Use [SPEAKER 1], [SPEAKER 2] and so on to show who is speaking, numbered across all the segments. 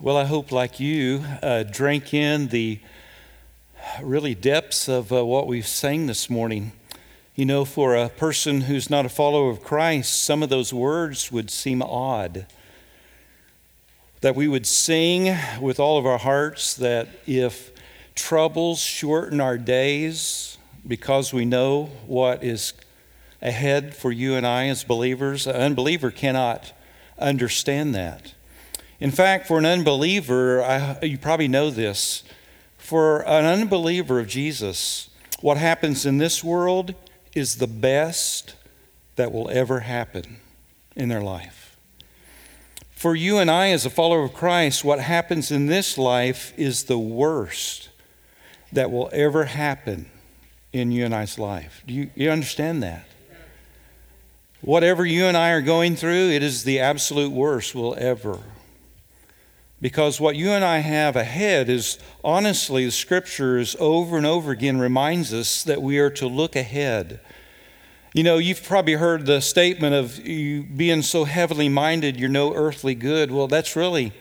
[SPEAKER 1] Well, I hope, like you, uh, drank in the really depths of uh, what we've sang this morning. You know, for a person who's not a follower of Christ, some of those words would seem odd. That we would sing with all of our hearts that if troubles shorten our days because we know what is ahead for you and I as believers, an unbeliever cannot understand that. In fact, for an unbeliever, I, you probably know this, for an unbeliever of Jesus, what happens in this world is the best that will ever happen in their life. For you and I, as a follower of Christ, what happens in this life is the worst that will ever happen in you and I's life. Do you, you understand that? Whatever you and I are going through, it is the absolute worst we'll ever because what you and I have ahead is honestly, the scriptures over and over again reminds us that we are to look ahead. You know, you've probably heard the statement of you being so heavenly minded, you're no earthly good. Well, that's really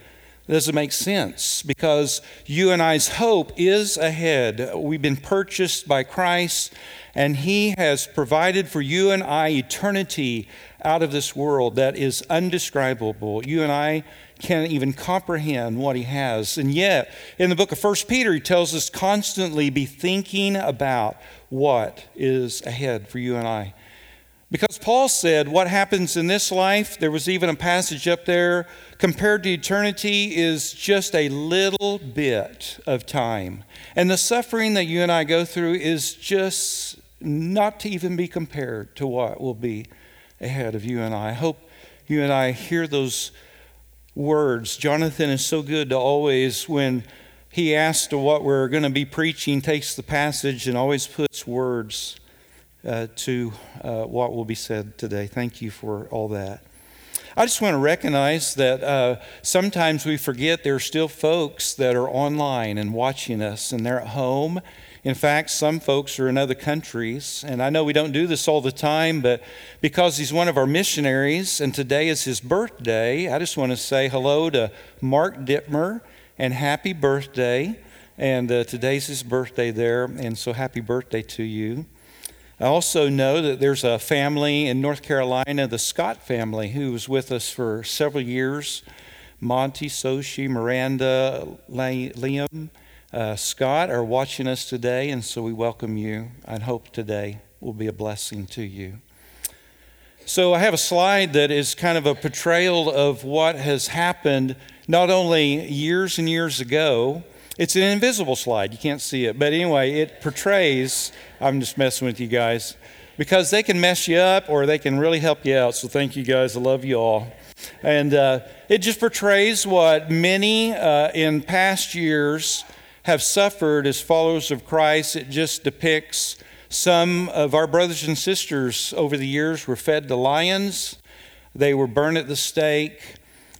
[SPEAKER 1] doesn't make sense because you and I's hope is ahead. We've been purchased by Christ, and He has provided for you and I eternity out of this world that is undescribable. You and I can't even comprehend what he has. And yet, in the book of 1 Peter, he tells us constantly be thinking about what is ahead for you and I. Because Paul said, what happens in this life, there was even a passage up there, compared to eternity, is just a little bit of time. And the suffering that you and I go through is just not to even be compared to what will be ahead of you and I. I hope you and I hear those words. Jonathan is so good to always, when he asks what we're going to be preaching, takes the passage and always puts words uh, to uh, what will be said today. Thank you for all that. I just want to recognize that uh, sometimes we forget there are still folks that are online and watching us, and they're at home in fact, some folks are in other countries, and I know we don't do this all the time, but because he's one of our missionaries and today is his birthday, I just want to say hello to Mark Dittmer and happy birthday. And uh, today's his birthday there, and so happy birthday to you. I also know that there's a family in North Carolina, the Scott family, who was with us for several years Monty, Soshi, Miranda, Liam uh, Scott are watching us today, and so we welcome you I hope today will be a blessing to you. So, I have a slide that is kind of a portrayal of what has happened not only years and years ago, it's an invisible slide, you can't see it, but anyway, it portrays, I'm just messing with you guys, because they can mess you up or they can really help you out. So, thank you guys, I love you all. And uh, it just portrays what many uh, in past years have suffered as followers of Christ. It just depicts some of our brothers and sisters over the years were fed to lions, they were burned at the stake,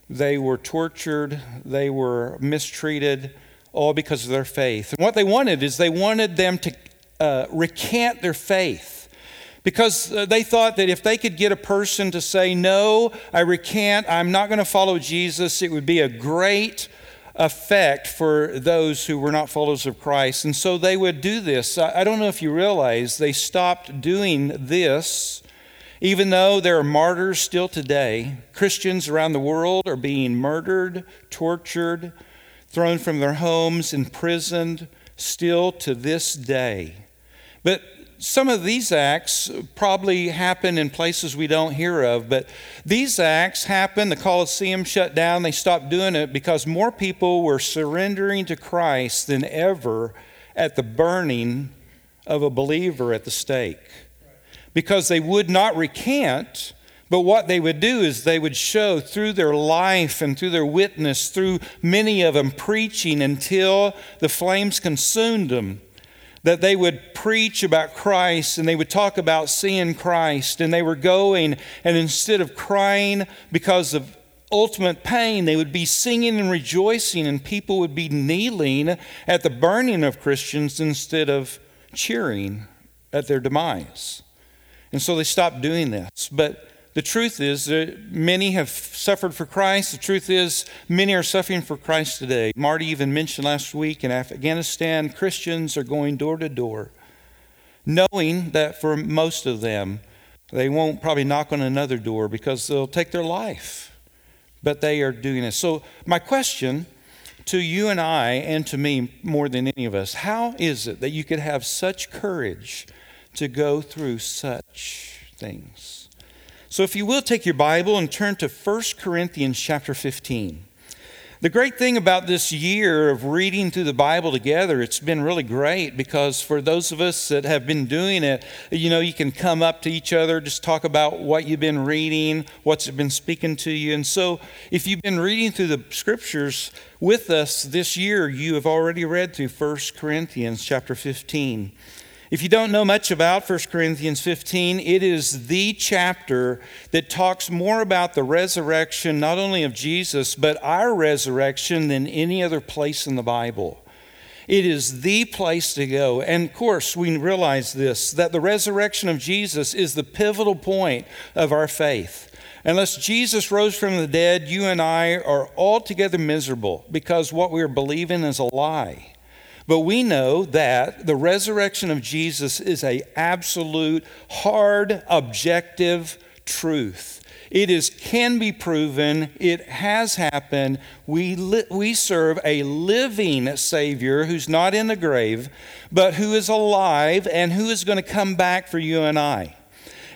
[SPEAKER 1] they were tortured, they were mistreated, all because of their faith. And what they wanted is they wanted them to uh, recant their faith because uh, they thought that if they could get a person to say, No, I recant, I'm not going to follow Jesus, it would be a great effect for those who were not followers of Christ. And so they would do this. I don't know if you realize they stopped doing this, even though there are martyrs still today. Christians around the world are being murdered, tortured, thrown from their homes, imprisoned, still to this day. But some of these acts probably happen in places we don't hear of, but these acts happen. The Colosseum shut down. They stopped doing it because more people were surrendering to Christ than ever at the burning of a believer at the stake. Because they would not recant, but what they would do is they would show through their life and through their witness, through many of them preaching until the flames consumed them that they would preach about Christ and they would talk about seeing Christ and they were going and instead of crying because of ultimate pain, they would be singing and rejoicing and people would be kneeling at the burning of Christians instead of cheering at their demise. And so they stopped doing this. But The truth is that many have suffered for Christ. The truth is, many are suffering for Christ today. Marty even mentioned last week in Afghanistan, Christians are going door to door, knowing that for most of them, they won't probably knock on another door because they'll take their life. But they are doing it. So, my question to you and I, and to me more than any of us, how is it that you could have such courage to go through such things? So if you will take your Bible and turn to 1 Corinthians chapter 15. The great thing about this year of reading through the Bible together, it's been really great because for those of us that have been doing it, you know, you can come up to each other, just talk about what you've been reading, what's been speaking to you. And so if you've been reading through the scriptures with us this year, you have already read through 1 Corinthians chapter 15. If you don't know much about 1 Corinthians 15, it is the chapter that talks more about the resurrection, not only of Jesus, but our resurrection than any other place in the Bible. It is the place to go. And of course, we realize this that the resurrection of Jesus is the pivotal point of our faith. Unless Jesus rose from the dead, you and I are altogether miserable because what we're believing is a lie. But we know that the resurrection of Jesus is a absolute hard objective truth. It is can be proven. It has happened. We li- we serve a living Savior who's not in the grave, but who is alive and who is going to come back for you and I.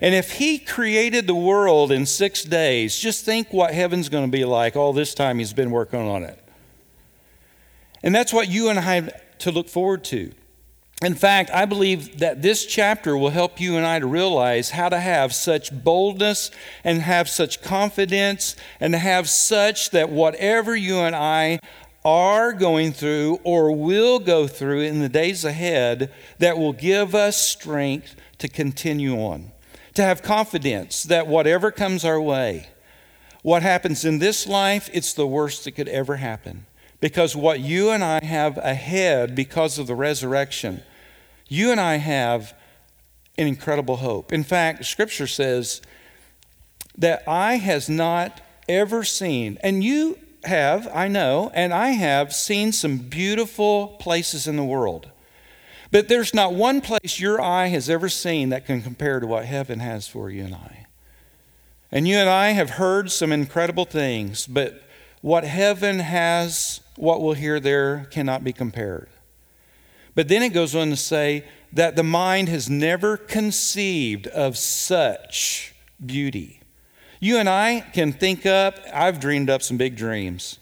[SPEAKER 1] And if he created the world in 6 days, just think what heaven's going to be like all this time he's been working on it. And that's what you and I to look forward to. In fact, I believe that this chapter will help you and I to realize how to have such boldness and have such confidence and have such that whatever you and I are going through or will go through in the days ahead, that will give us strength to continue on. To have confidence that whatever comes our way, what happens in this life, it's the worst that could ever happen. Because what you and I have ahead because of the resurrection, you and I have an incredible hope. In fact, Scripture says that eye has not ever seen, and you have, I know, and I have seen some beautiful places in the world. But there's not one place your eye has ever seen that can compare to what heaven has for you and I. And you and I have heard some incredible things, but what heaven has what we'll hear there cannot be compared. But then it goes on to say that the mind has never conceived of such beauty. You and I can think up, I've dreamed up some big dreams.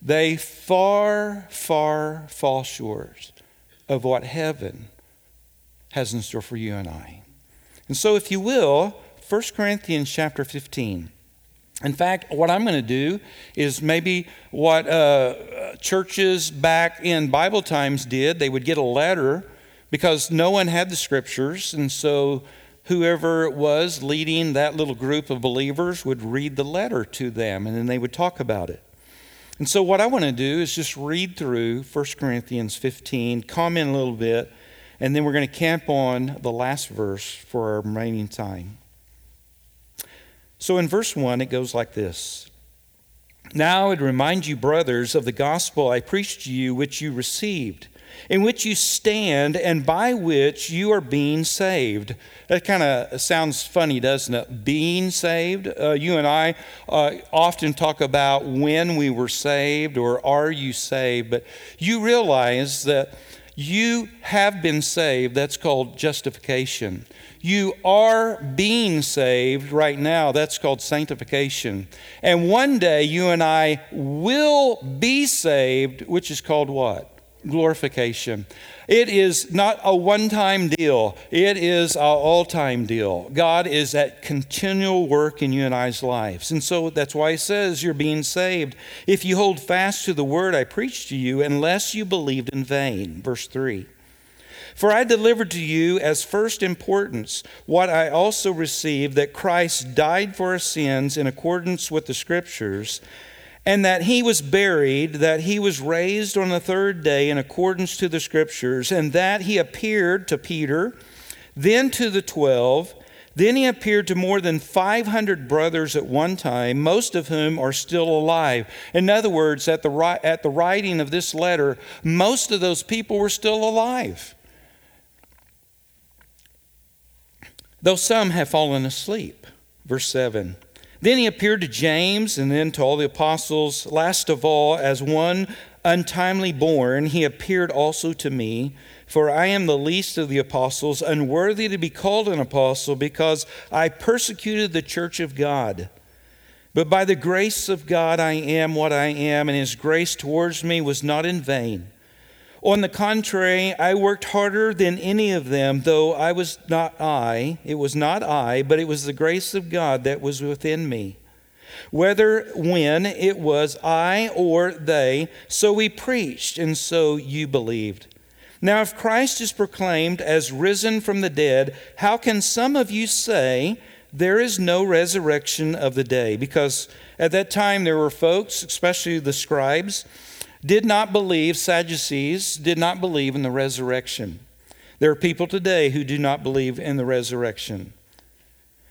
[SPEAKER 1] They far, far fall short of what heaven has in store for you and I. And so, if you will, 1 Corinthians chapter 15. In fact, what I'm going to do is maybe what uh, churches back in Bible times did. They would get a letter because no one had the scriptures, and so whoever it was leading that little group of believers would read the letter to them, and then they would talk about it. And so, what I want to do is just read through 1 Corinthians 15, comment a little bit, and then we're going to camp on the last verse for our remaining time. So in verse 1, it goes like this Now I would remind you, brothers, of the gospel I preached to you, which you received, in which you stand, and by which you are being saved. That kind of sounds funny, doesn't it? Being saved. Uh, you and I uh, often talk about when we were saved or are you saved, but you realize that you have been saved. That's called justification. You are being saved right now. That's called sanctification. And one day you and I will be saved, which is called what? Glorification. It is not a one time deal, it is an all time deal. God is at continual work in you and I's lives. And so that's why He says you're being saved. If you hold fast to the word I preached to you, unless you believed in vain. Verse 3. For I delivered to you as first importance what I also received that Christ died for our sins in accordance with the Scriptures, and that he was buried, that he was raised on the third day in accordance to the Scriptures, and that he appeared to Peter, then to the twelve. Then he appeared to more than 500 brothers at one time, most of whom are still alive. In other words, at the, at the writing of this letter, most of those people were still alive. Though some have fallen asleep. Verse 7. Then he appeared to James and then to all the apostles. Last of all, as one untimely born, he appeared also to me. For I am the least of the apostles, unworthy to be called an apostle, because I persecuted the church of God. But by the grace of God I am what I am, and his grace towards me was not in vain. On the contrary, I worked harder than any of them, though I was not I. It was not I, but it was the grace of God that was within me. Whether when it was I or they, so we preached, and so you believed. Now, if Christ is proclaimed as risen from the dead, how can some of you say there is no resurrection of the day? Because at that time there were folks, especially the scribes, did not believe, Sadducees did not believe in the resurrection. There are people today who do not believe in the resurrection.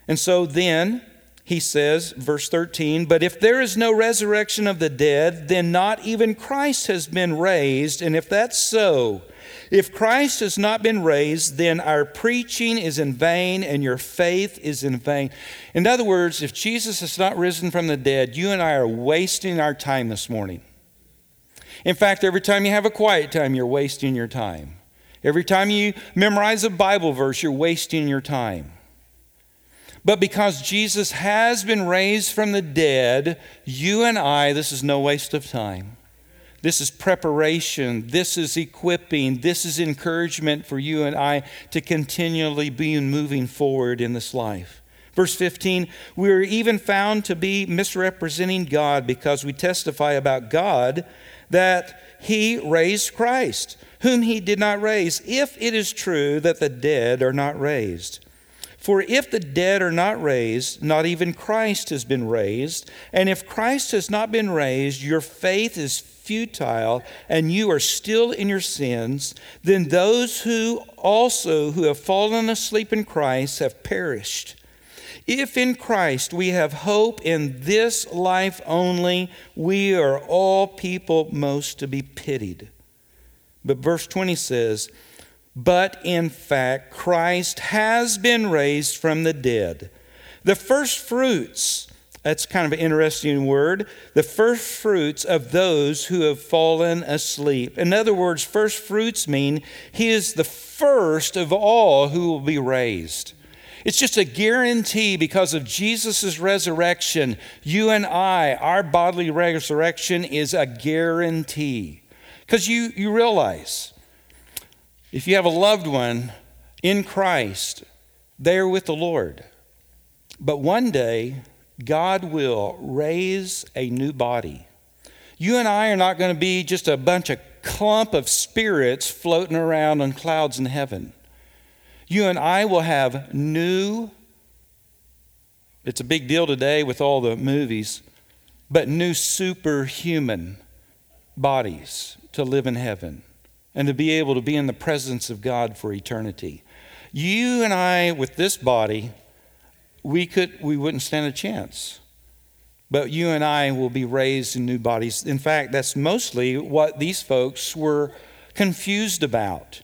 [SPEAKER 1] And so then, he says, verse 13, but if there is no resurrection of the dead, then not even Christ has been raised. And if that's so, if Christ has not been raised, then our preaching is in vain and your faith is in vain. In other words, if Jesus has not risen from the dead, you and I are wasting our time this morning. In fact, every time you have a quiet time, you're wasting your time. Every time you memorize a Bible verse, you're wasting your time. But because Jesus has been raised from the dead, you and I, this is no waste of time. This is preparation. This is equipping. This is encouragement for you and I to continually be moving forward in this life. Verse 15, we are even found to be misrepresenting God because we testify about God that he raised Christ, whom he did not raise, if it is true that the dead are not raised. For if the dead are not raised, not even Christ has been raised. And if Christ has not been raised, your faith is futile and you are still in your sins, then those who also who have fallen asleep in Christ have perished. If in Christ we have hope in this life only, we are all people most to be pitied. But verse 20 says, But in fact, Christ has been raised from the dead. The first fruits that's kind of an interesting word. The first fruits of those who have fallen asleep. In other words, first fruits mean he is the first of all who will be raised. It's just a guarantee because of Jesus' resurrection. You and I, our bodily resurrection is a guarantee. Because you, you realize if you have a loved one in Christ, they are with the Lord. But one day, God will raise a new body. You and I are not going to be just a bunch of clump of spirits floating around on clouds in heaven. You and I will have new, it's a big deal today with all the movies, but new superhuman bodies to live in heaven and to be able to be in the presence of God for eternity. You and I, with this body, we, could, we wouldn't stand a chance. But you and I will be raised in new bodies. In fact, that's mostly what these folks were confused about.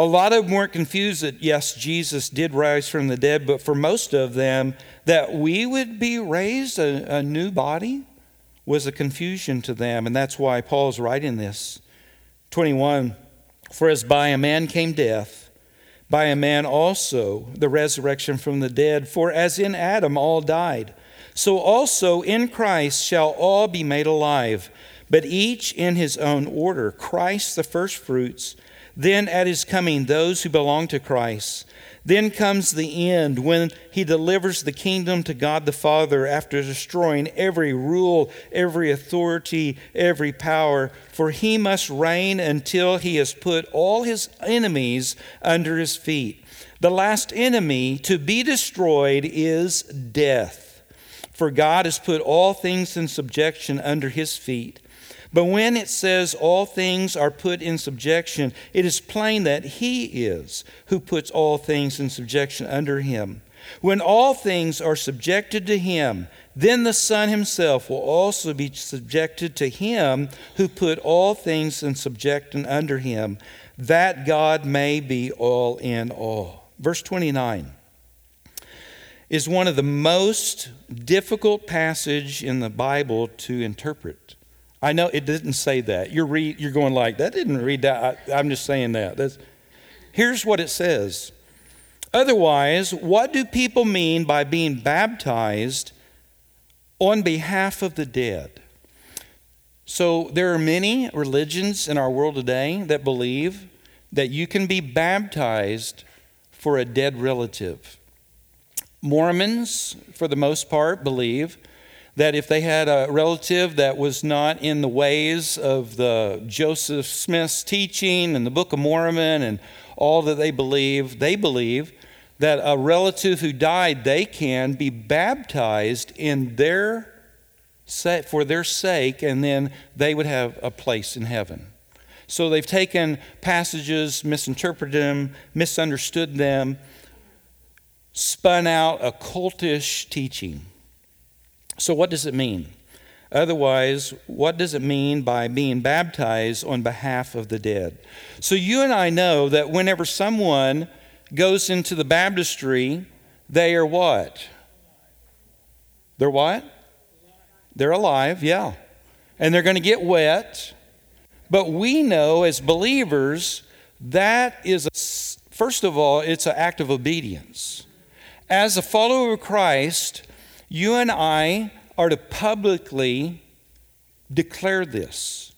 [SPEAKER 1] A lot of them weren't confused that, yes, Jesus did rise from the dead, but for most of them, that we would be raised a, a new body was a confusion to them. And that's why Paul's writing this. 21 For as by a man came death, by a man also the resurrection from the dead. For as in Adam all died, so also in Christ shall all be made alive, but each in his own order Christ the firstfruits, then at his coming those who belong to Christ. Then comes the end when he delivers the kingdom to God the Father after destroying every rule, every authority, every power. For he must reign until he has put all his enemies under his feet. The last enemy to be destroyed is death. For God has put all things in subjection under his feet. But when it says all things are put in subjection, it is plain that he is who puts all things in subjection under him. When all things are subjected to him, then the Son himself will also be subjected to him who put all things in subjection under him, that God may be all in all. Verse 29 is one of the most difficult passage in the Bible to interpret. I know it didn't say that. You're, you're going like, that didn't read that. I, am just saying that. That's, here's what it says. Otherwise, what do people mean by being baptized on behalf of the dead? So, there are many religions in our world today that believe that you can be baptized for a dead relative. Mormons, for the most part, believe that if they had a relative that was not in the ways of the Joseph Smith's teaching and the Book of Mormon and all that they believe, they believe that a relative who died, they can be baptized in their for their sake, and then they would have a place in heaven. So they've taken passages, misinterpreted them, misunderstood them, spun out a cultish teaching. So, what does it mean? Otherwise, what does it mean by being baptized on behalf of the dead? So, you and I know that whenever someone goes into the baptistry, they are what? They're what? They're alive, yeah. And they're going to get wet but we know as believers that is, a, first of all, it's an act of obedience. As a follower of Christ, you and I are to publicly declare this.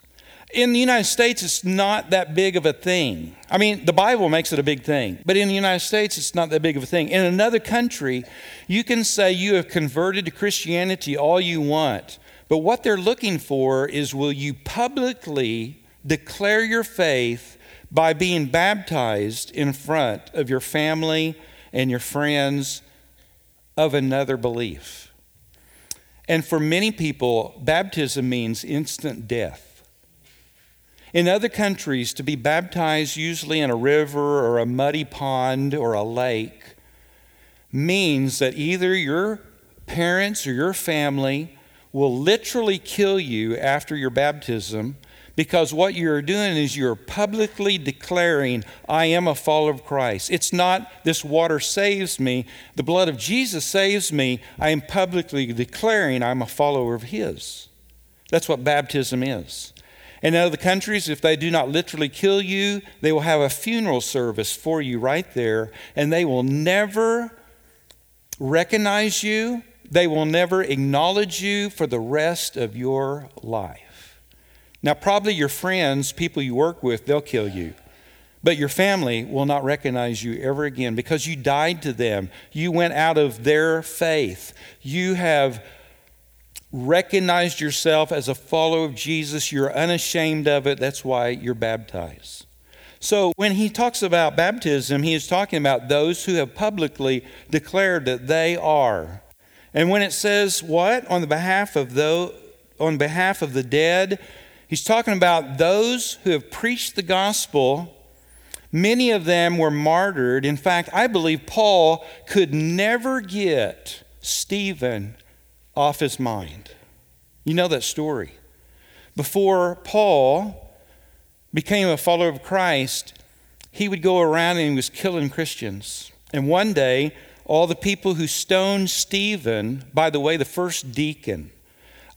[SPEAKER 1] In the United States, it's not that big of a thing. I mean, the Bible makes it a big thing, but in the United States, it's not that big of a thing. In another country, you can say you have converted to Christianity all you want, but what they're looking for is will you publicly declare your faith by being baptized in front of your family and your friends of another belief. And for many people, baptism means instant death. In other countries, to be baptized, usually in a river or a muddy pond or a lake, means that either your parents or your family will literally kill you after your baptism because what you're doing is you're publicly declaring, I am a follower of Christ. It's not this water saves me, the blood of Jesus saves me. I am publicly declaring I'm a follower of His. That's what baptism is. In other countries, if they do not literally kill you, they will have a funeral service for you right there, and they will never recognize you. They will never acknowledge you for the rest of your life. Now, probably your friends, people you work with, they'll kill you. But your family will not recognize you ever again because you died to them. You went out of their faith. You have recognized yourself as a follower of Jesus. You're unashamed of it. That's why you're baptized. So, when he talks about baptism, he is talking about those who have publicly declared that they are. And when it says what? On the behalf of those, on behalf of the dead, He's talking about those who have preached the gospel. Many of them were martyred. In fact, I believe Paul could never get Stephen off his mind. You know that story. Before Paul became a follower of Christ, he would go around and he was killing Christians. And one day, all the people who stoned Stephen, by the way, the first deacon,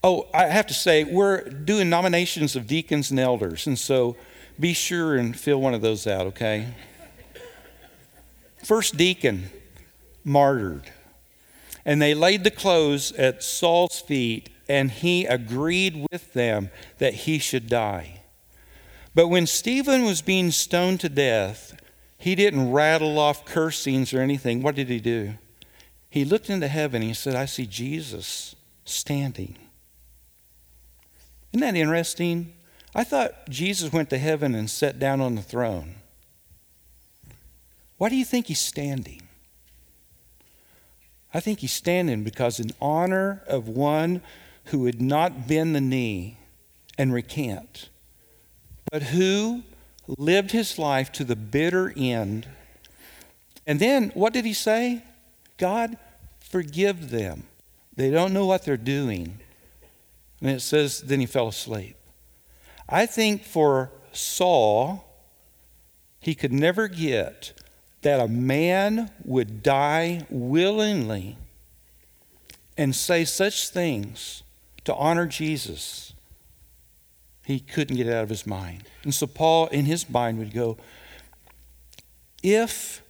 [SPEAKER 1] Oh, I have to say, we're doing nominations of deacons and elders, and so be sure and fill one of those out, okay? First deacon, martyred. And they laid the clothes at Saul's feet, and he agreed with them that he should die. But when Stephen was being stoned to death, he didn't rattle off cursings or anything. What did he do? He looked into heaven. And he said, I see Jesus standing. Isn't that interesting? I thought Jesus went to heaven and sat down on the throne. Why do you think he's standing? I think he's standing because, in honor of one who would not bend the knee and recant, but who lived his life to the bitter end. And then, what did he say? God, forgive them. They don't know what they're doing. And it says, then he fell asleep. I think for Saul, he could never get that a man would die willingly and say such things to honor Jesus. He couldn't get it out of his mind. And so Paul, in his mind, would go, If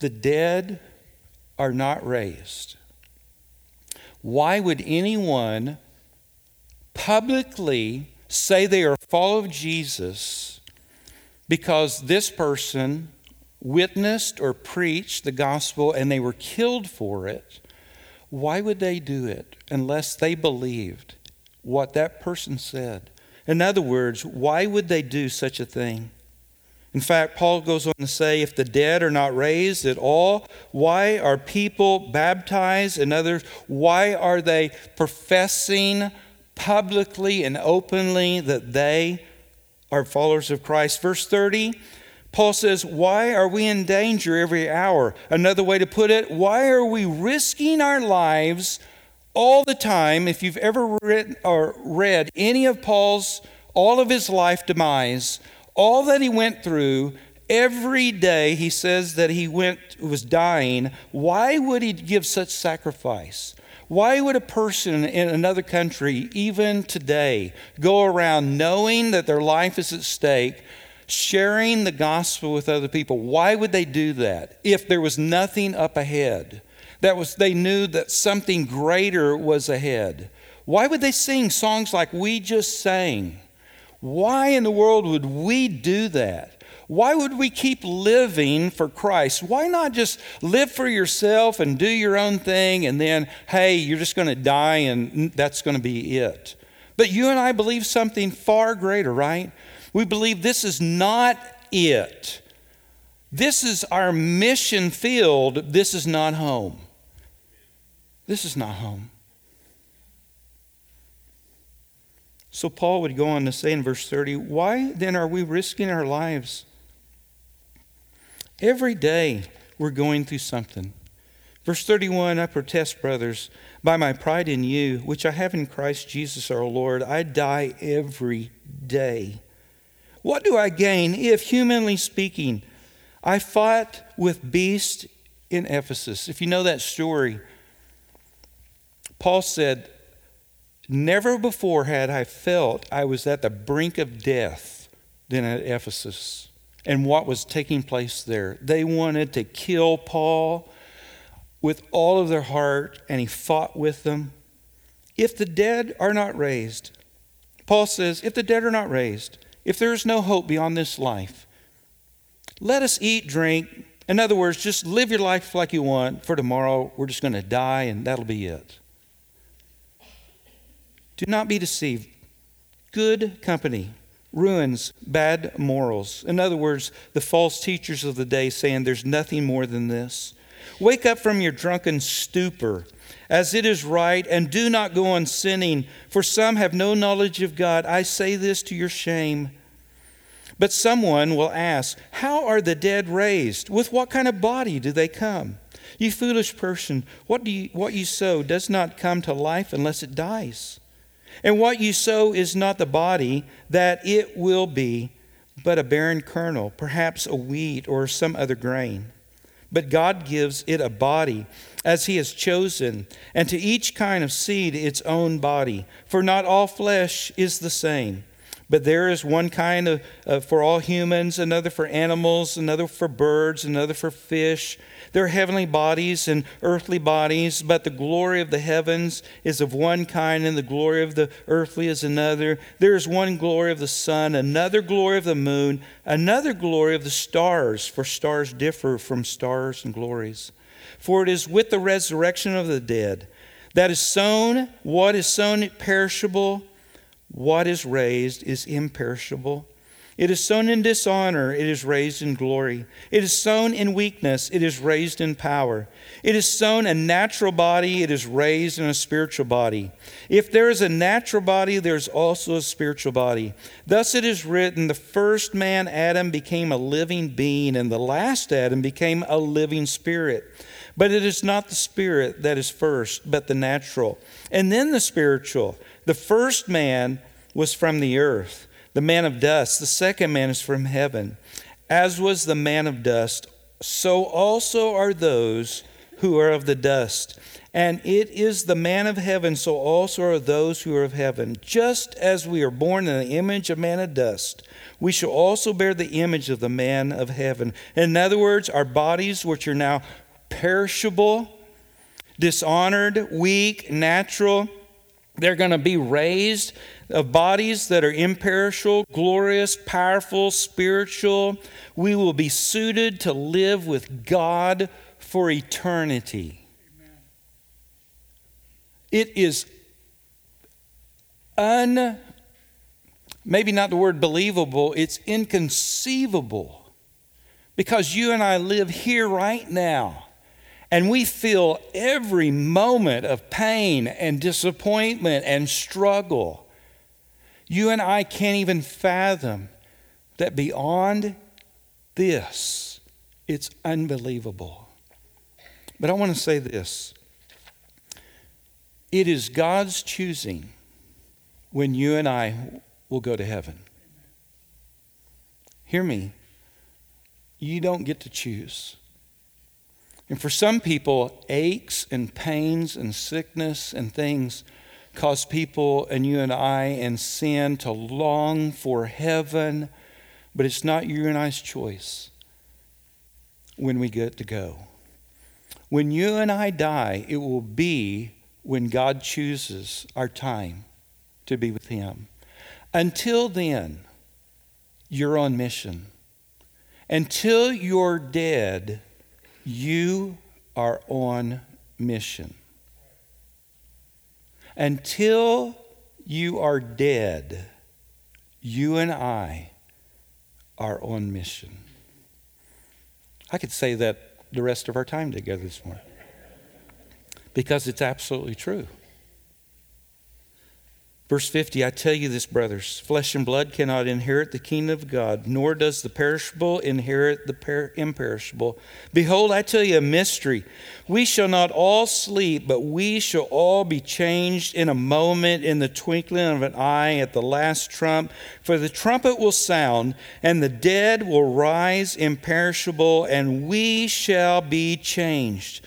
[SPEAKER 1] the dead are not raised, why would anyone publicly say they are follow of Jesus because this person witnessed or preached the gospel and they were killed for it? Why would they do it unless they believed what that person said? In other words, why would they do such a thing? In fact, Paul goes on to say if the dead are not raised at all, why are people baptized? In others, why are they professing publicly and openly that they are followers of Christ? Verse 30, Paul says, Why are we in danger every hour? Another way to put it, why are we risking our lives all the time? If you've ever read, or read any of Paul's, all of his life demise, all that he went through, every day he says that he went was dying. Why would he give such sacrifice? Why would a person in another country, even today, go around knowing that their life is at stake, sharing the gospel with other people? Why would they do that if there was nothing up ahead? That was they knew that something greater was ahead. Why would they sing songs like we just sang? Why in the world would we do that? Why would we keep living for Christ? Why not just live for yourself and do your own thing and then, hey, you're just going to die and that's going to be it? But you and I believe something far greater, right? We believe this is not it. This is our mission field. This is not home. This is not home. So Paul would go on to say in verse 30, Why then are we risking our lives? Every day we're going through something. Verse 31 I protest, brothers, by my pride in you, which I have in Christ Jesus our Lord, I die every day. What do I gain if, humanly speaking, I fought with beasts in Ephesus? If you know that story, Paul said, Never before had I felt I was at the brink of death than at Ephesus and what was taking place there. They wanted to kill Paul with all of their heart, and he fought with them. If the dead are not raised, Paul says, if the dead are not raised, if there is no hope beyond this life, let us eat, drink. In other words, just live your life like you want. For tomorrow, we're just going to die, and that'll be it. Do not be deceived. Good company ruins bad morals. In other words, the false teachers of the day saying there's nothing more than this. Wake up from your drunken stupor, as it is right, and do not go on sinning, for some have no knowledge of God. I say this to your shame. But someone will ask, How are the dead raised? With what kind of body do they come? You foolish person, what, do you, what you sow does not come to life unless it dies. And what you sow is not the body that it will be, but a barren kernel, perhaps a wheat or some other grain. But God gives it a body as He has chosen, and to each kind of seed its own body. For not all flesh is the same. But there is one kind of, uh, for all humans, another for animals, another for birds, another for fish there are heavenly bodies and earthly bodies, but the glory of the heavens is of one kind, and the glory of the earthly is another. There is one glory of the sun, another glory of the moon, another glory of the stars, for stars differ from stars and glories. For it is with the resurrection of the dead that is sown, what is sown perishable, what is raised is imperishable. It is sown in dishonor, it is raised in glory. It is sown in weakness, it is raised in power. It is sown a natural body, it is raised in a spiritual body. If there is a natural body, there is also a spiritual body. Thus it is written the first man, Adam, became a living being, and the last Adam became a living spirit. But it is not the spirit that is first, but the natural, and then the spiritual. The first man was from the earth, the man of dust. The second man is from heaven. As was the man of dust, so also are those who are of the dust. And it is the man of heaven, so also are those who are of heaven. Just as we are born in the image of man of dust, we shall also bear the image of the man of heaven. In other words, our bodies, which are now perishable, dishonored, weak, natural, they're going to be raised of bodies that are imperishable, glorious, powerful, spiritual. We will be suited to live with God for eternity. It is un, maybe not the word believable, it's inconceivable because you and I live here right now and we feel every moment of pain and disappointment and struggle. You and I can't even fathom that beyond this, it's unbelievable. But I want to say this it is God's choosing when you and I will go to heaven. Hear me. You don't get to choose. And for some people, aches and pains and sickness and things cause people and you and I and sin to long for heaven, but it's not you and I's choice when we get to go. When you and I die, it will be when God chooses our time to be with Him. Until then, you're on mission. Until you're dead, you are on mission. Until you are dead, you and I are on mission. I could say that the rest of our time together this morning because it's absolutely true. Verse 50 I tell you this, brothers flesh and blood cannot inherit the kingdom of God, nor does the perishable inherit the per- imperishable. Behold, I tell you a mystery. We shall not all sleep, but we shall all be changed in a moment, in the twinkling of an eye, at the last trump. For the trumpet will sound, and the dead will rise imperishable, and we shall be changed.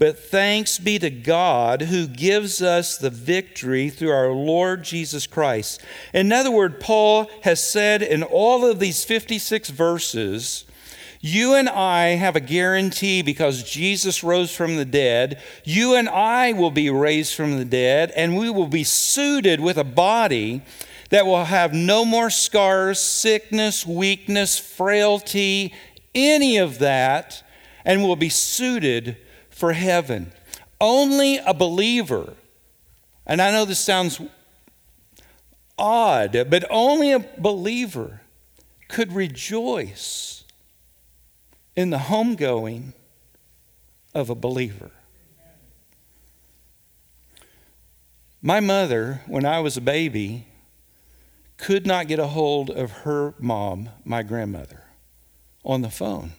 [SPEAKER 1] But thanks be to God who gives us the victory through our Lord Jesus Christ. In other words, Paul has said in all of these 56 verses, you and I have a guarantee because Jesus rose from the dead. You and I will be raised from the dead, and we will be suited with a body that will have no more scars, sickness, weakness, frailty, any of that, and will be suited for heaven. Only a believer, and I know this sounds odd, but only a believer could rejoice in the homegoing of a believer. My mother, when I was a baby, could not get a hold of her mom, my grandmother, on the phone.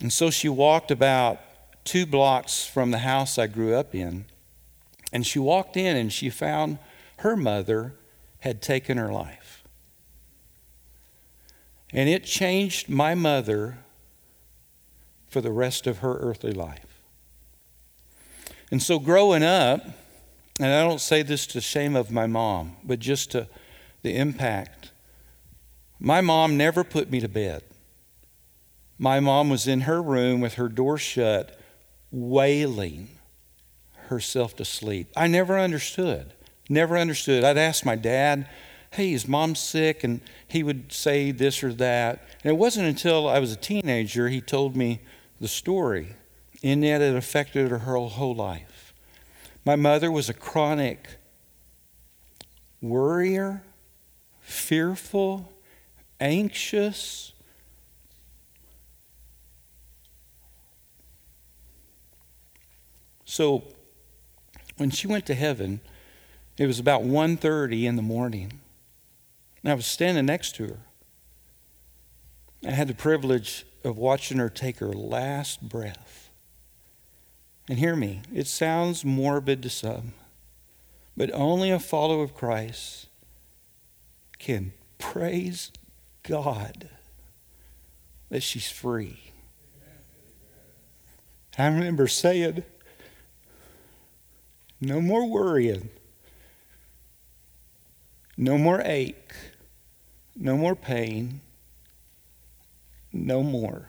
[SPEAKER 1] And so she walked about two blocks from the house I grew up in. And she walked in and she found her mother had taken her life. And it changed my mother for the rest of her earthly life. And so growing up, and I don't say this to shame of my mom, but just to the impact, my mom never put me to bed. My mom was in her room with her door shut, wailing herself to sleep. I never understood. Never understood. I'd ask my dad, hey, is mom sick? And he would say this or that. And it wasn't until I was a teenager he told me the story, and yet it affected her whole life. My mother was a chronic worrier, fearful, anxious. So when she went to heaven, it was about 1:30 in the morning. And I was standing next to her. I had the privilege of watching her take her last breath. And hear me, it sounds morbid to some, but only a follower of Christ can praise God that she's free. I remember saying, no more worrying, no more ache, no more pain, no more.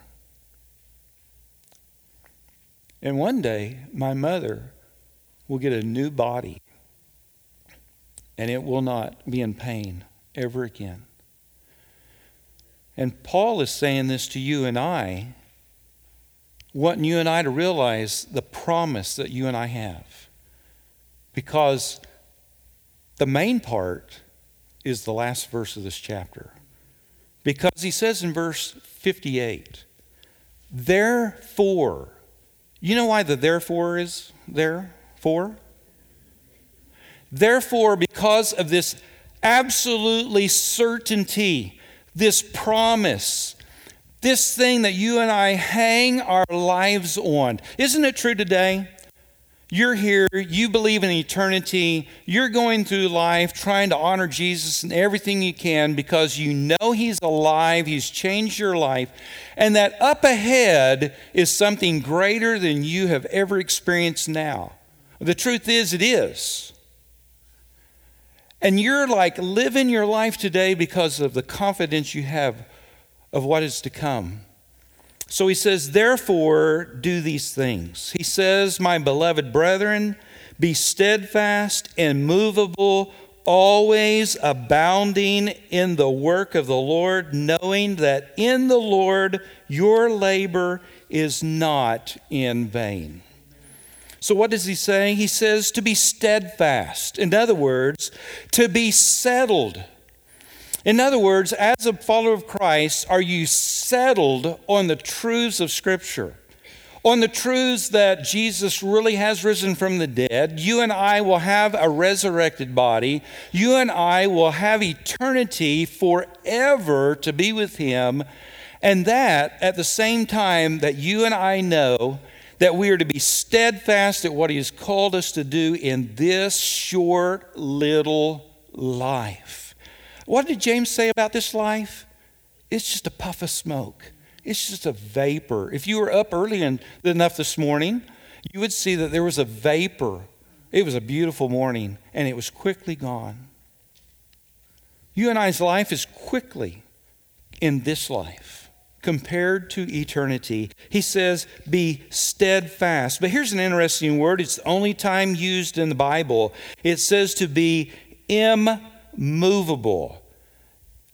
[SPEAKER 1] And one day, my mother will get a new body, and it will not be in pain ever again. And Paul is saying this to you and I, wanting you and I to realize the promise that you and I have. Because the main part is the last verse of this chapter. Because he says in verse 58, therefore, you know why the therefore is there? For? Therefore, because of this absolutely certainty, this promise, this thing that you and I hang our lives on. Isn't it true today? You're here, you believe in eternity, you're going through life trying to honor Jesus in everything you can because you know He's alive, He's changed your life, and that up ahead is something greater than you have ever experienced now. The truth is, it is. And you're like living your life today because of the confidence you have of what is to come. So he says, Therefore, do these things. He says, My beloved brethren, be steadfast and movable, always abounding in the work of the Lord, knowing that in the Lord your labor is not in vain. So, what does he say? He says to be steadfast. In other words, to be settled in other words, as a follower of Christ, are you settled on the truths of Scripture? On the truths that Jesus really has risen from the dead, you and I will have a resurrected body. You and I will have eternity forever to be with Him. And that at the same time that you and I know that we are to be steadfast at what He has called us to do in this short little life. What did James say about this life? It's just a puff of smoke. It's just a vapor. If you were up early enough this morning, you would see that there was a vapor. It was a beautiful morning, and it was quickly gone. You and I's life is quickly in this life compared to eternity. He says, be steadfast. But here's an interesting word. It's the only time used in the Bible. It says to be immovable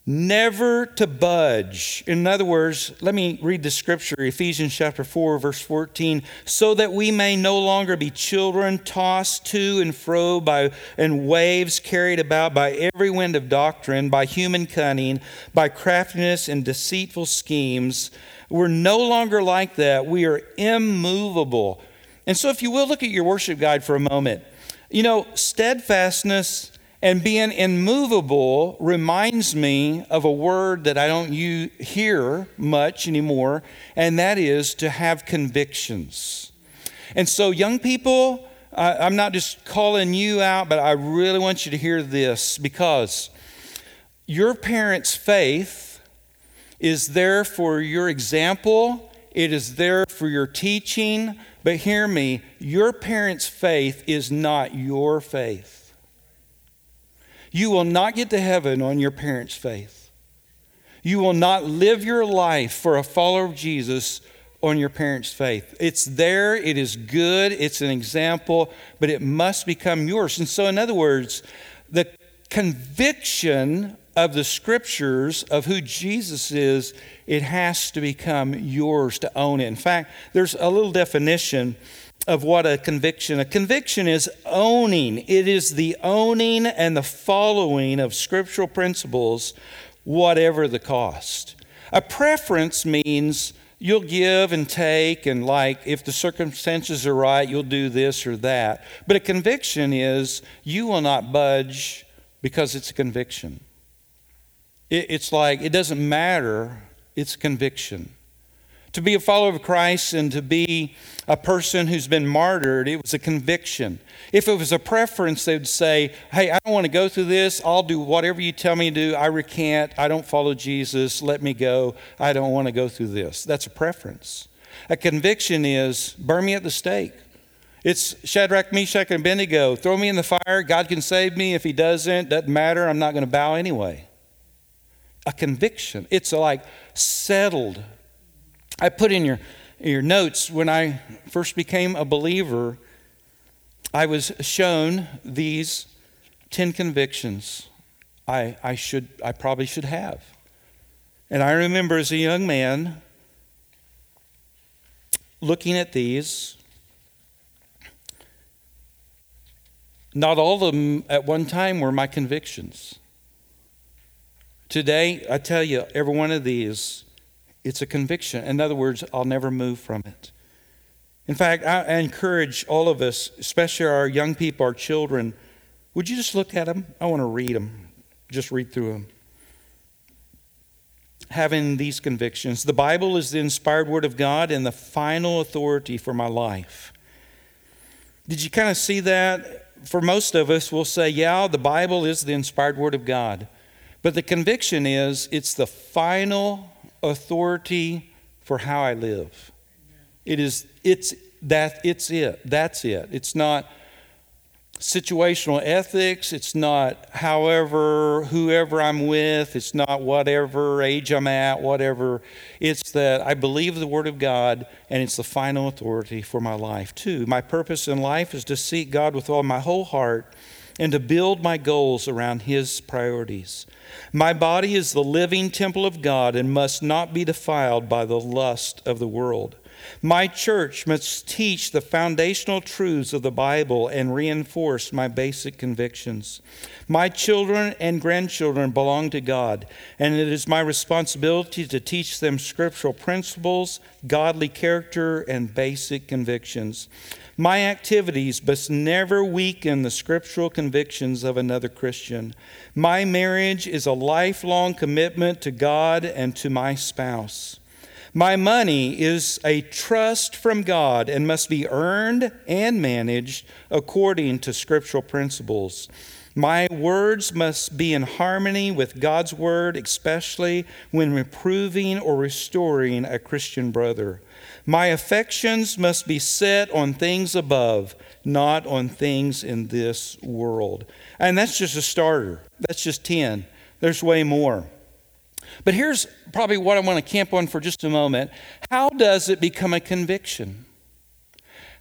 [SPEAKER 1] never to budge. In other words, let me read the scripture, Ephesians chapter 4, verse 14, so that we may no longer be children tossed to and fro by and waves carried about by every wind of doctrine, by human cunning, by craftiness and deceitful schemes. We're no longer like that. We are immovable. And so if you will look at your worship guide for a moment. You know, steadfastness and being immovable reminds me of a word that I don't hear much anymore, and that is to have convictions. And so, young people, I'm not just calling you out, but I really want you to hear this because your parents' faith is there for your example, it is there for your teaching. But hear me, your parents' faith is not your faith. You will not get to heaven on your parents' faith. You will not live your life for a follower of Jesus on your parents' faith. It's there, it is good, it's an example, but it must become yours. And so, in other words, the conviction of the scriptures of who Jesus is, it has to become yours to own it. In fact, there's a little definition of what a conviction. A conviction is owning. It is the owning and the following of scriptural principles, whatever the cost. A preference means you'll give and take, and like if the circumstances are right, you'll do this or that. But a conviction is you will not budge because it's a conviction. It's like it doesn't matter, it's conviction. To be a follower of Christ and to be a person who's been martyred, it was a conviction. If it was a preference, they'd say, Hey, I don't want to go through this. I'll do whatever you tell me to do. I recant. I don't follow Jesus. Let me go. I don't want to go through this. That's a preference. A conviction is burn me at the stake. It's Shadrach, Meshach, and Abednego. Throw me in the fire. God can save me. If He doesn't, doesn't matter. I'm not going to bow anyway. A conviction. It's like settled I put in your, your notes when I first became a believer, I was shown these 10 convictions I, I, should, I probably should have. And I remember as a young man looking at these. Not all of them at one time were my convictions. Today, I tell you, every one of these it's a conviction. In other words, I'll never move from it. In fact, I encourage all of us, especially our young people, our children, would you just look at them? I want to read them. Just read through them. Having these convictions. The Bible is the inspired word of God and the final authority for my life. Did you kind of see that? For most of us, we'll say, yeah, the Bible is the inspired word of God. But the conviction is it's the final authority for how I live. It is, it's that, it's it. That's it. It's not situational ethics. It's not however, whoever I'm with. It's not whatever age I'm at, whatever. It's that I believe the Word of God and it's the final authority for my life, too. My purpose in life is to seek God with all my whole heart and to build my goals around His priorities. My body is the living temple of God and must not be defiled by the lust of the world. My church must teach the foundational truths of the Bible and reinforce my basic convictions. My children and grandchildren belong to God, and it is my responsibility to teach them scriptural principles, godly character, and basic convictions. My activities must never weaken the scriptural convictions of another Christian. My marriage is a lifelong commitment to God and to my spouse. My money is a trust from God and must be earned and managed according to scriptural principles. My words must be in harmony with God's word, especially when reproving or restoring a Christian brother. My affections must be set on things above, not on things in this world. And that's just a starter. That's just 10. There's way more. But here's probably what I want to camp on for just a moment. How does it become a conviction?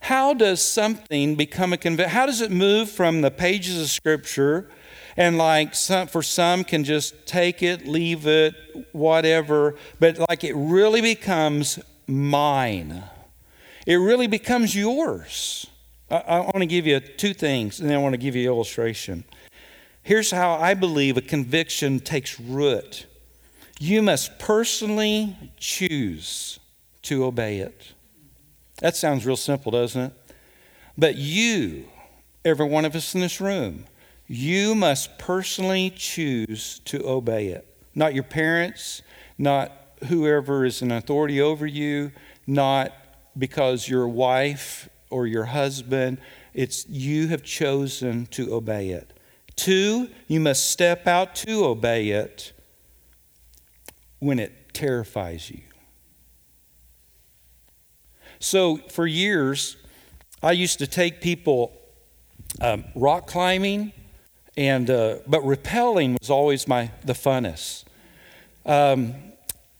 [SPEAKER 1] How does something become a conviction? How does it move from the pages of Scripture and like some, for some can just take it, leave it, whatever, but like it really becomes mine. It really becomes yours. I, I want to give you two things, and then I want to give you an illustration. Here's how I believe a conviction takes root you must personally choose to obey it. That sounds real simple, doesn't it? But you, every one of us in this room, you must personally choose to obey it. Not your parents, not whoever is an authority over you, not because your wife or your husband. It's you have chosen to obey it. Two, you must step out to obey it when it terrifies you. So, for years, I used to take people um, rock climbing, and uh, but rappelling was always my the funnest. Um,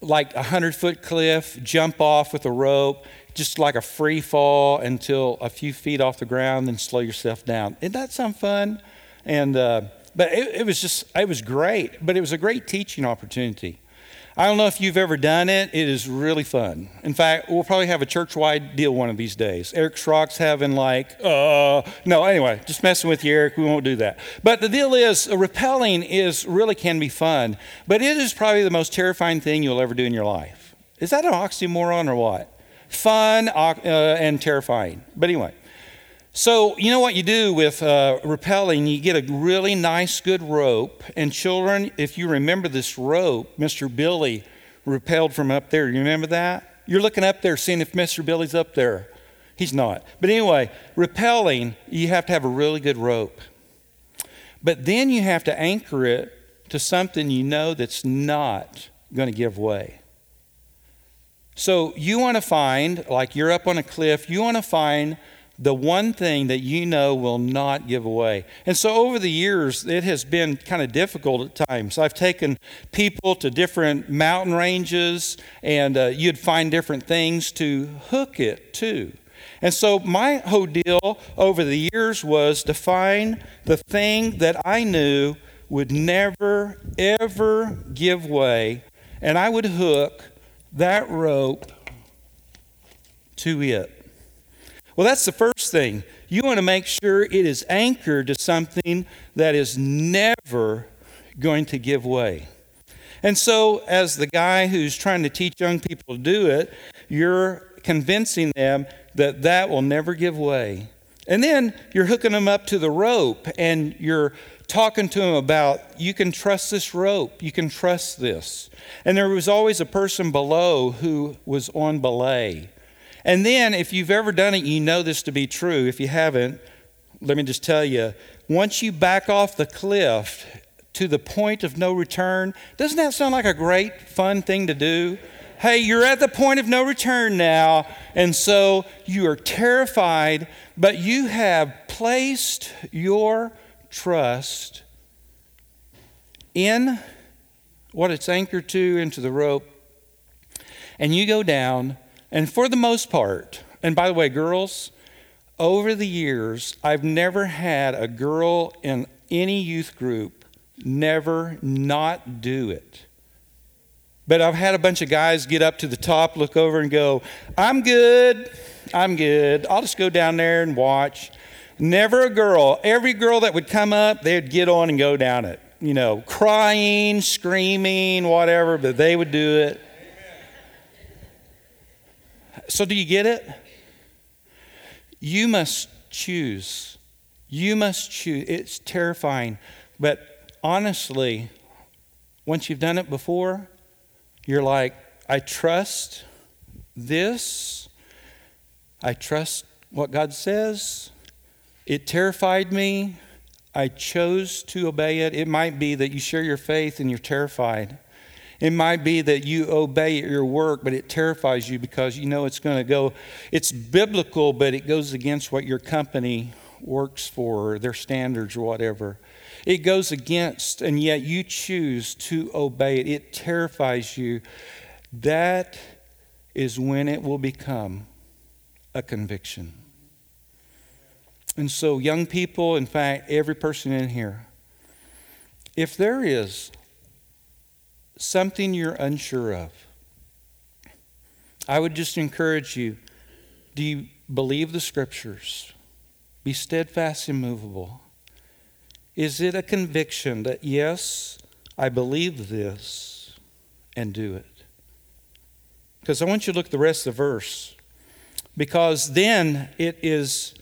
[SPEAKER 1] like a hundred foot cliff, jump off with a rope, just like a free fall until a few feet off the ground, then slow yourself down. Isn't that some fun? And uh, But it, it was just, it was great. But it was a great teaching opportunity. I don't know if you've ever done it. It is really fun. In fact, we'll probably have a church wide deal one of these days. Eric Schrock's having like, uh, no, anyway, just messing with you, Eric. We won't do that. But the deal is, uh, rappelling is really can be fun, but it is probably the most terrifying thing you'll ever do in your life. Is that an oxymoron or what? Fun uh, and terrifying. But anyway, so, you know what you do with uh, rappelling? You get a really nice, good rope. And, children, if you remember this rope, Mr. Billy rappelled from up there. You remember that? You're looking up there, seeing if Mr. Billy's up there. He's not. But anyway, rappelling, you have to have a really good rope. But then you have to anchor it to something you know that's not going to give way. So, you want to find, like you're up on a cliff, you want to find the one thing that you know will not give away. And so over the years, it has been kind of difficult at times. I've taken people to different mountain ranges, and uh, you'd find different things to hook it to. And so my whole deal over the years was to find the thing that I knew would never, ever give way, and I would hook that rope to it. Well, that's the first thing. You want to make sure it is anchored to something that is never going to give way. And so, as the guy who's trying to teach young people to do it, you're convincing them that that will never give way. And then you're hooking them up to the rope and you're talking to them about you can trust this rope, you can trust this. And there was always a person below who was on belay. And then, if you've ever done it, you know this to be true. If you haven't, let me just tell you once you back off the cliff to the point of no return, doesn't that sound like a great, fun thing to do? Hey, you're at the point of no return now, and so you are terrified, but you have placed your trust in what it's anchored to into the rope, and you go down and for the most part, and by the way, girls, over the years, I've never had a girl in any youth group never not do it. But I've had a bunch of guys get up to the top, look over, and go, I'm good. I'm good. I'll just go down there and watch. Never a girl. Every girl that would come up, they'd get on and go down it. You know, crying, screaming, whatever, but they would do it. So, do you get it? You must choose. You must choose. It's terrifying. But honestly, once you've done it before, you're like, I trust this. I trust what God says. It terrified me. I chose to obey it. It might be that you share your faith and you're terrified. It might be that you obey your work, but it terrifies you because you know it's going to go. It's biblical, but it goes against what your company works for, their standards or whatever. It goes against, and yet you choose to obey it. It terrifies you. That is when it will become a conviction. And so, young people, in fact, every person in here, if there is something you're unsure of, I would just encourage you do you believe the scriptures? Be steadfast, immovable. Is it a conviction that, yes, I believe this and do it? Because I want you to look at the rest of the verse. Because then it is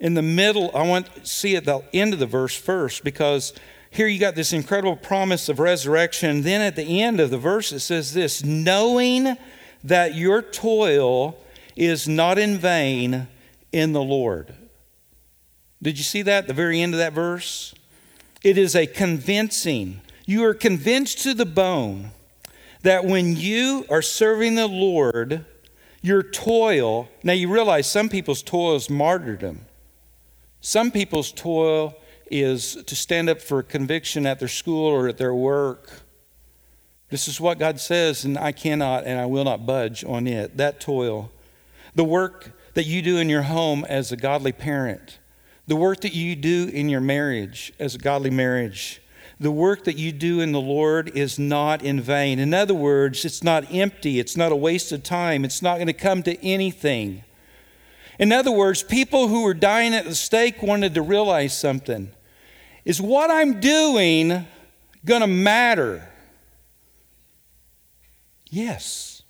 [SPEAKER 1] in the middle, I want to see at the end of the verse first, because here you got this incredible promise of resurrection. Then at the end of the verse, it says this knowing that your toil is not in vain in the Lord. Did you see that at the very end of that verse? It is a convincing. You are convinced to the bone that when you are serving the Lord, your toil, now you realize some people's toil is martyrdom. Some people's toil is to stand up for conviction at their school or at their work. This is what God says, and I cannot and I will not budge on it. That toil. The work that you do in your home as a godly parent, the work that you do in your marriage as a godly marriage, the work that you do in the Lord is not in vain. In other words, it's not empty, it's not a waste of time, it's not going to come to anything. In other words, people who were dying at the stake wanted to realize something. Is what I'm doing going to matter? Yes.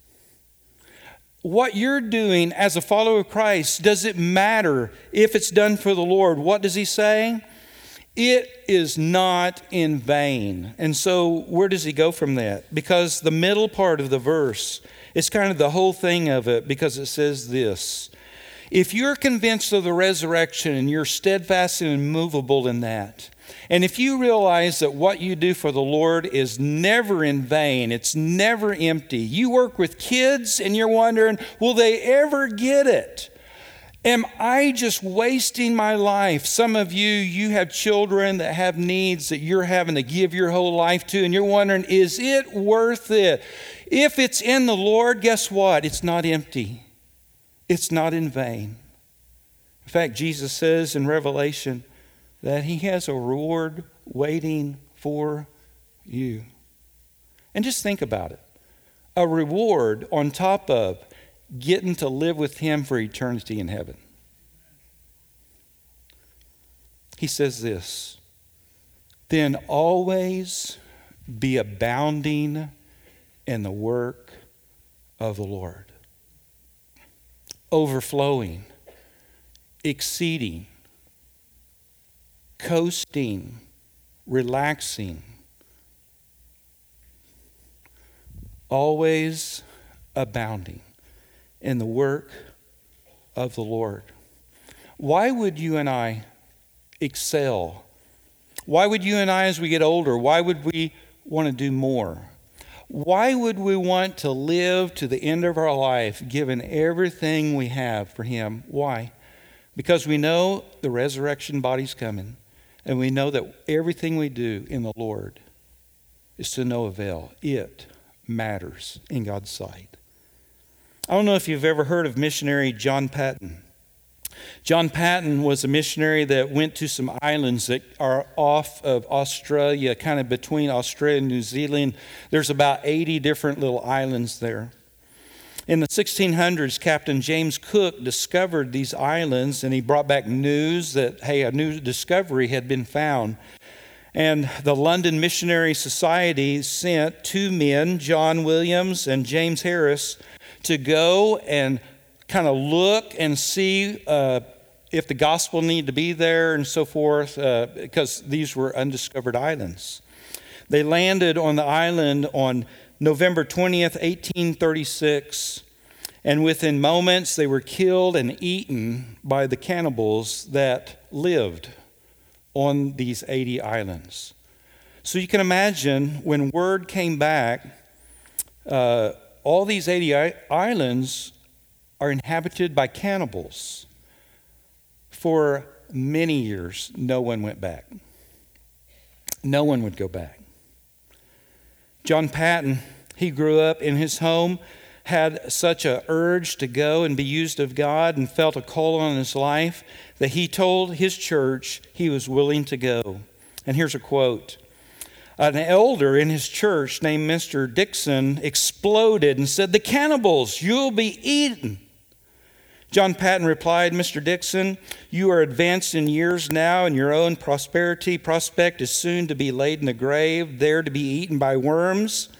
[SPEAKER 1] What you're doing as a follower of Christ, does it matter if it's done for the Lord? What does he say? It is not in vain. And so, where does he go from that? Because the middle part of the verse is kind of the whole thing of it, because it says this If you're convinced of the resurrection and you're steadfast and immovable in that, and if you realize that what you do for the Lord is never in vain, it's never empty, you work with kids and you're wondering, will they ever get it? Am I just wasting my life? Some of you, you have children that have needs that you're having to give your whole life to, and you're wondering, is it worth it? If it's in the Lord, guess what? It's not empty, it's not in vain. In fact, Jesus says in Revelation, that He has a reward waiting for you. And just think about it a reward on top of getting to live with Him for eternity in heaven. He says this then always be abounding in the work of the Lord, overflowing, exceeding coasting, relaxing, always abounding in the work of the Lord. Why would you and I excel? Why would you and I, as we get older, why would we want to do more? Why would we want to live to the end of our life giving everything we have for Him? Why? Because we know the resurrection body's coming. And we know that everything we do in the Lord is to no avail. It matters in God's sight. I don't know if you've ever heard of missionary John Paton. John Paton was a missionary that went to some islands that are off of Australia, kind of between Australia and New Zealand. There's about 80 different little islands there. In the 1600s, Captain James Cook discovered these islands and he brought back news that, hey, a new discovery had been found. And the London Missionary Society sent two men, John Williams and James Harris, to go and kind of look and see uh, if the gospel needed to be there and so forth, uh, because these were undiscovered islands. They landed on the island on November 20th, 1836, and within moments they were killed and eaten by the cannibals that lived on these 80 islands. So you can imagine when word came back, uh, all these 80 islands are inhabited by cannibals. For many years, no one went back. No one would go back. John Paton, he grew up in his home, had such a urge to go and be used of God and felt a call on his life that he told his church he was willing to go. And here's a quote. An elder in his church named Mr. Dixon exploded and said, The cannibals, you'll be eaten. John Paton replied, Mr. Dixon, you are advanced in years now, and your own prosperity prospect is soon to be laid in the grave, there to be eaten by worms.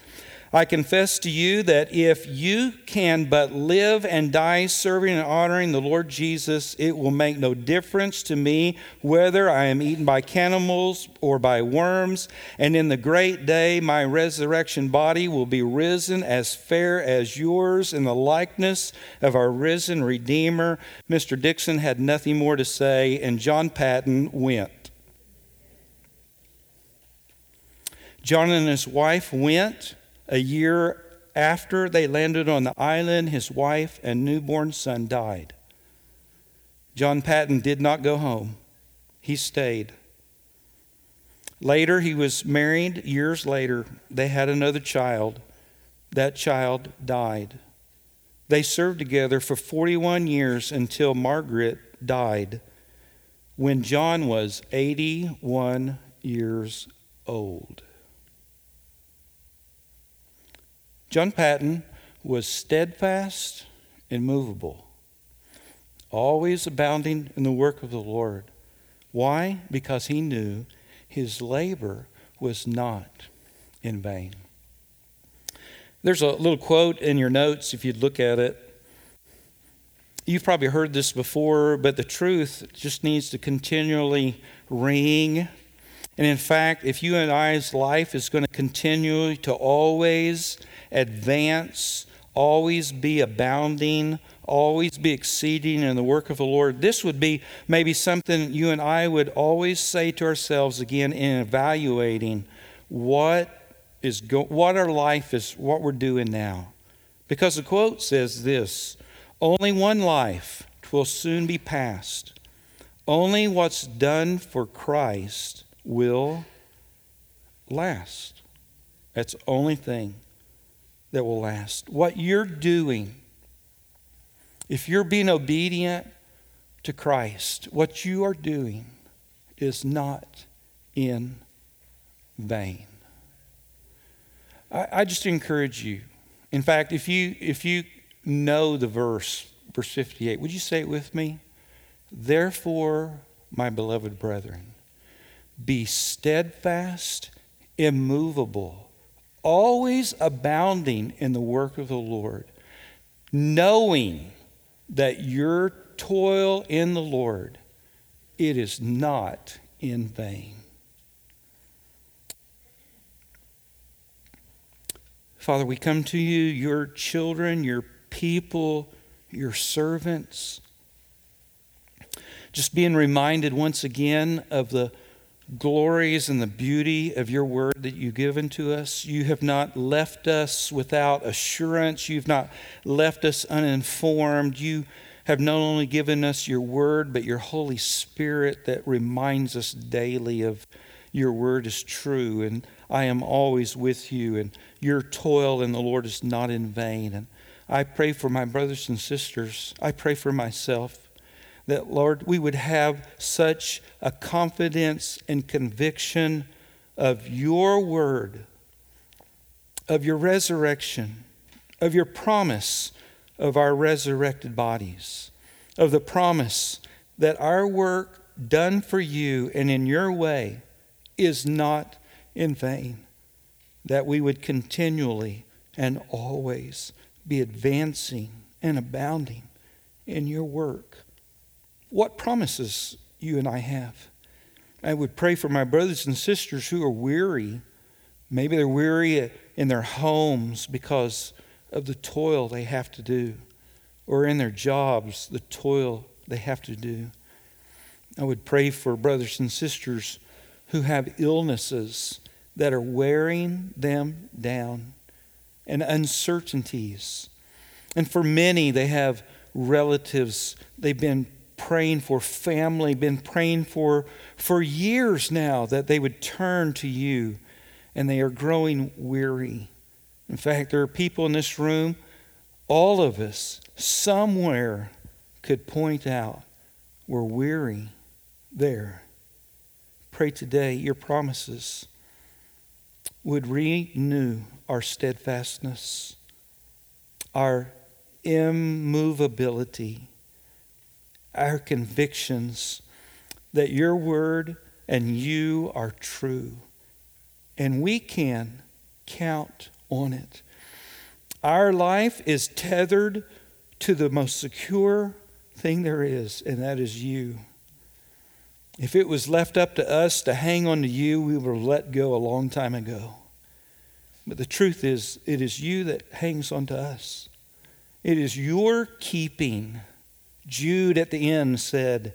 [SPEAKER 1] I confess to you that if you can but live and die serving and honoring the Lord Jesus, it will make no difference to me whether I am eaten by cannibals or by worms. And in the great day, my resurrection body will be risen as fair as yours in the likeness of our risen Redeemer. Mr. Dixon had nothing more to say, and John Paton went. John and his wife went. A year after they landed on the island, his wife and newborn son died. John Paton did not go home, he stayed. Later, he was married. Years later, they had another child. That child died. They served together for 41 years until Margaret died when John was 81 years old. John Paton was steadfast, and always abounding in the work of the Lord. Why? Because he knew his labor was not in vain. There's a little quote in your notes if you'd look at it. You've probably heard this before, but the truth just needs to continually ring. And in fact, if you and I's life is going to continue to always advance, always be abounding, always be exceeding in the work of the Lord, this would be maybe something you and I would always say to ourselves again in evaluating what is go- what our life is, what we're doing now. Because the quote says this only one life will soon be past. Only what's done for Christ will last. That's the only thing that will last. What you're doing, if you're being obedient to Christ, what you are doing is not in vain. I, I just encourage you. In fact, if you if you know the verse, verse 58, would you say it with me? Therefore, my beloved brethren, be steadfast, immovable, always abounding in the work of the Lord, knowing that your toil in the Lord, it is not in vain. Father, we come to you, your children, your people, your servants. Just being reminded once again of the glories and the beauty of your word that you've given to us. You have not left us without assurance. You've not left us uninformed. You have not only given us your word, but your Holy Spirit that reminds us daily of your word is true and I am always with you and your toil in the Lord is not in vain. And I pray for my brothers and sisters. I pray for myself that, Lord, we would have such a confidence and conviction of your word, of your resurrection, of your promise of our resurrected bodies, of the promise that our work done for you and in your way is not in vain, that we would continually and always be advancing and abounding in your work. What promises you and I have? I would pray for my brothers and sisters who are weary. Maybe they're weary in their homes because of the toil they have to do, or in their jobs, the toil they have to do. I would pray for brothers and sisters who have illnesses that are wearing them down and uncertainties. And for many, they have relatives they've been praying for, family, been praying for for years now that they would turn to you, and they are growing weary. In fact, there are people in this room, all of us, somewhere could point out we're weary there. Pray today your promises would renew our steadfastness, our immovability, our convictions that your word and you are true. And we can count on it. Our life is tethered to the most secure thing there is, and that is you. If it was left up to us to hang on to you, we would have let go a long time ago. But the truth is, it is you that hangs on to us. It is your keeping. Jude at the end said,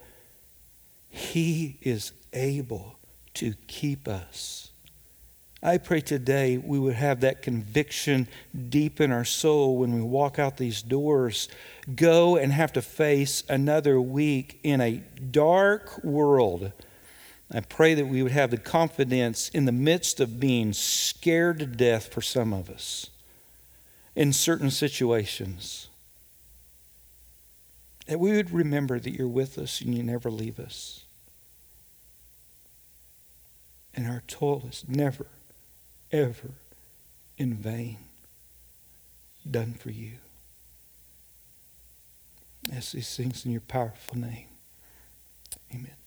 [SPEAKER 1] He is able to keep us. I pray today we would have that conviction deep in our soul when we walk out these doors, go and have to face another week in a dark world. I pray that we would have the confidence in the midst of being scared to death for some of us in certain situations. That we would remember that you're with us and you never leave us. And our toil is never, ever in vain done for you. As these things in your powerful name. Amen.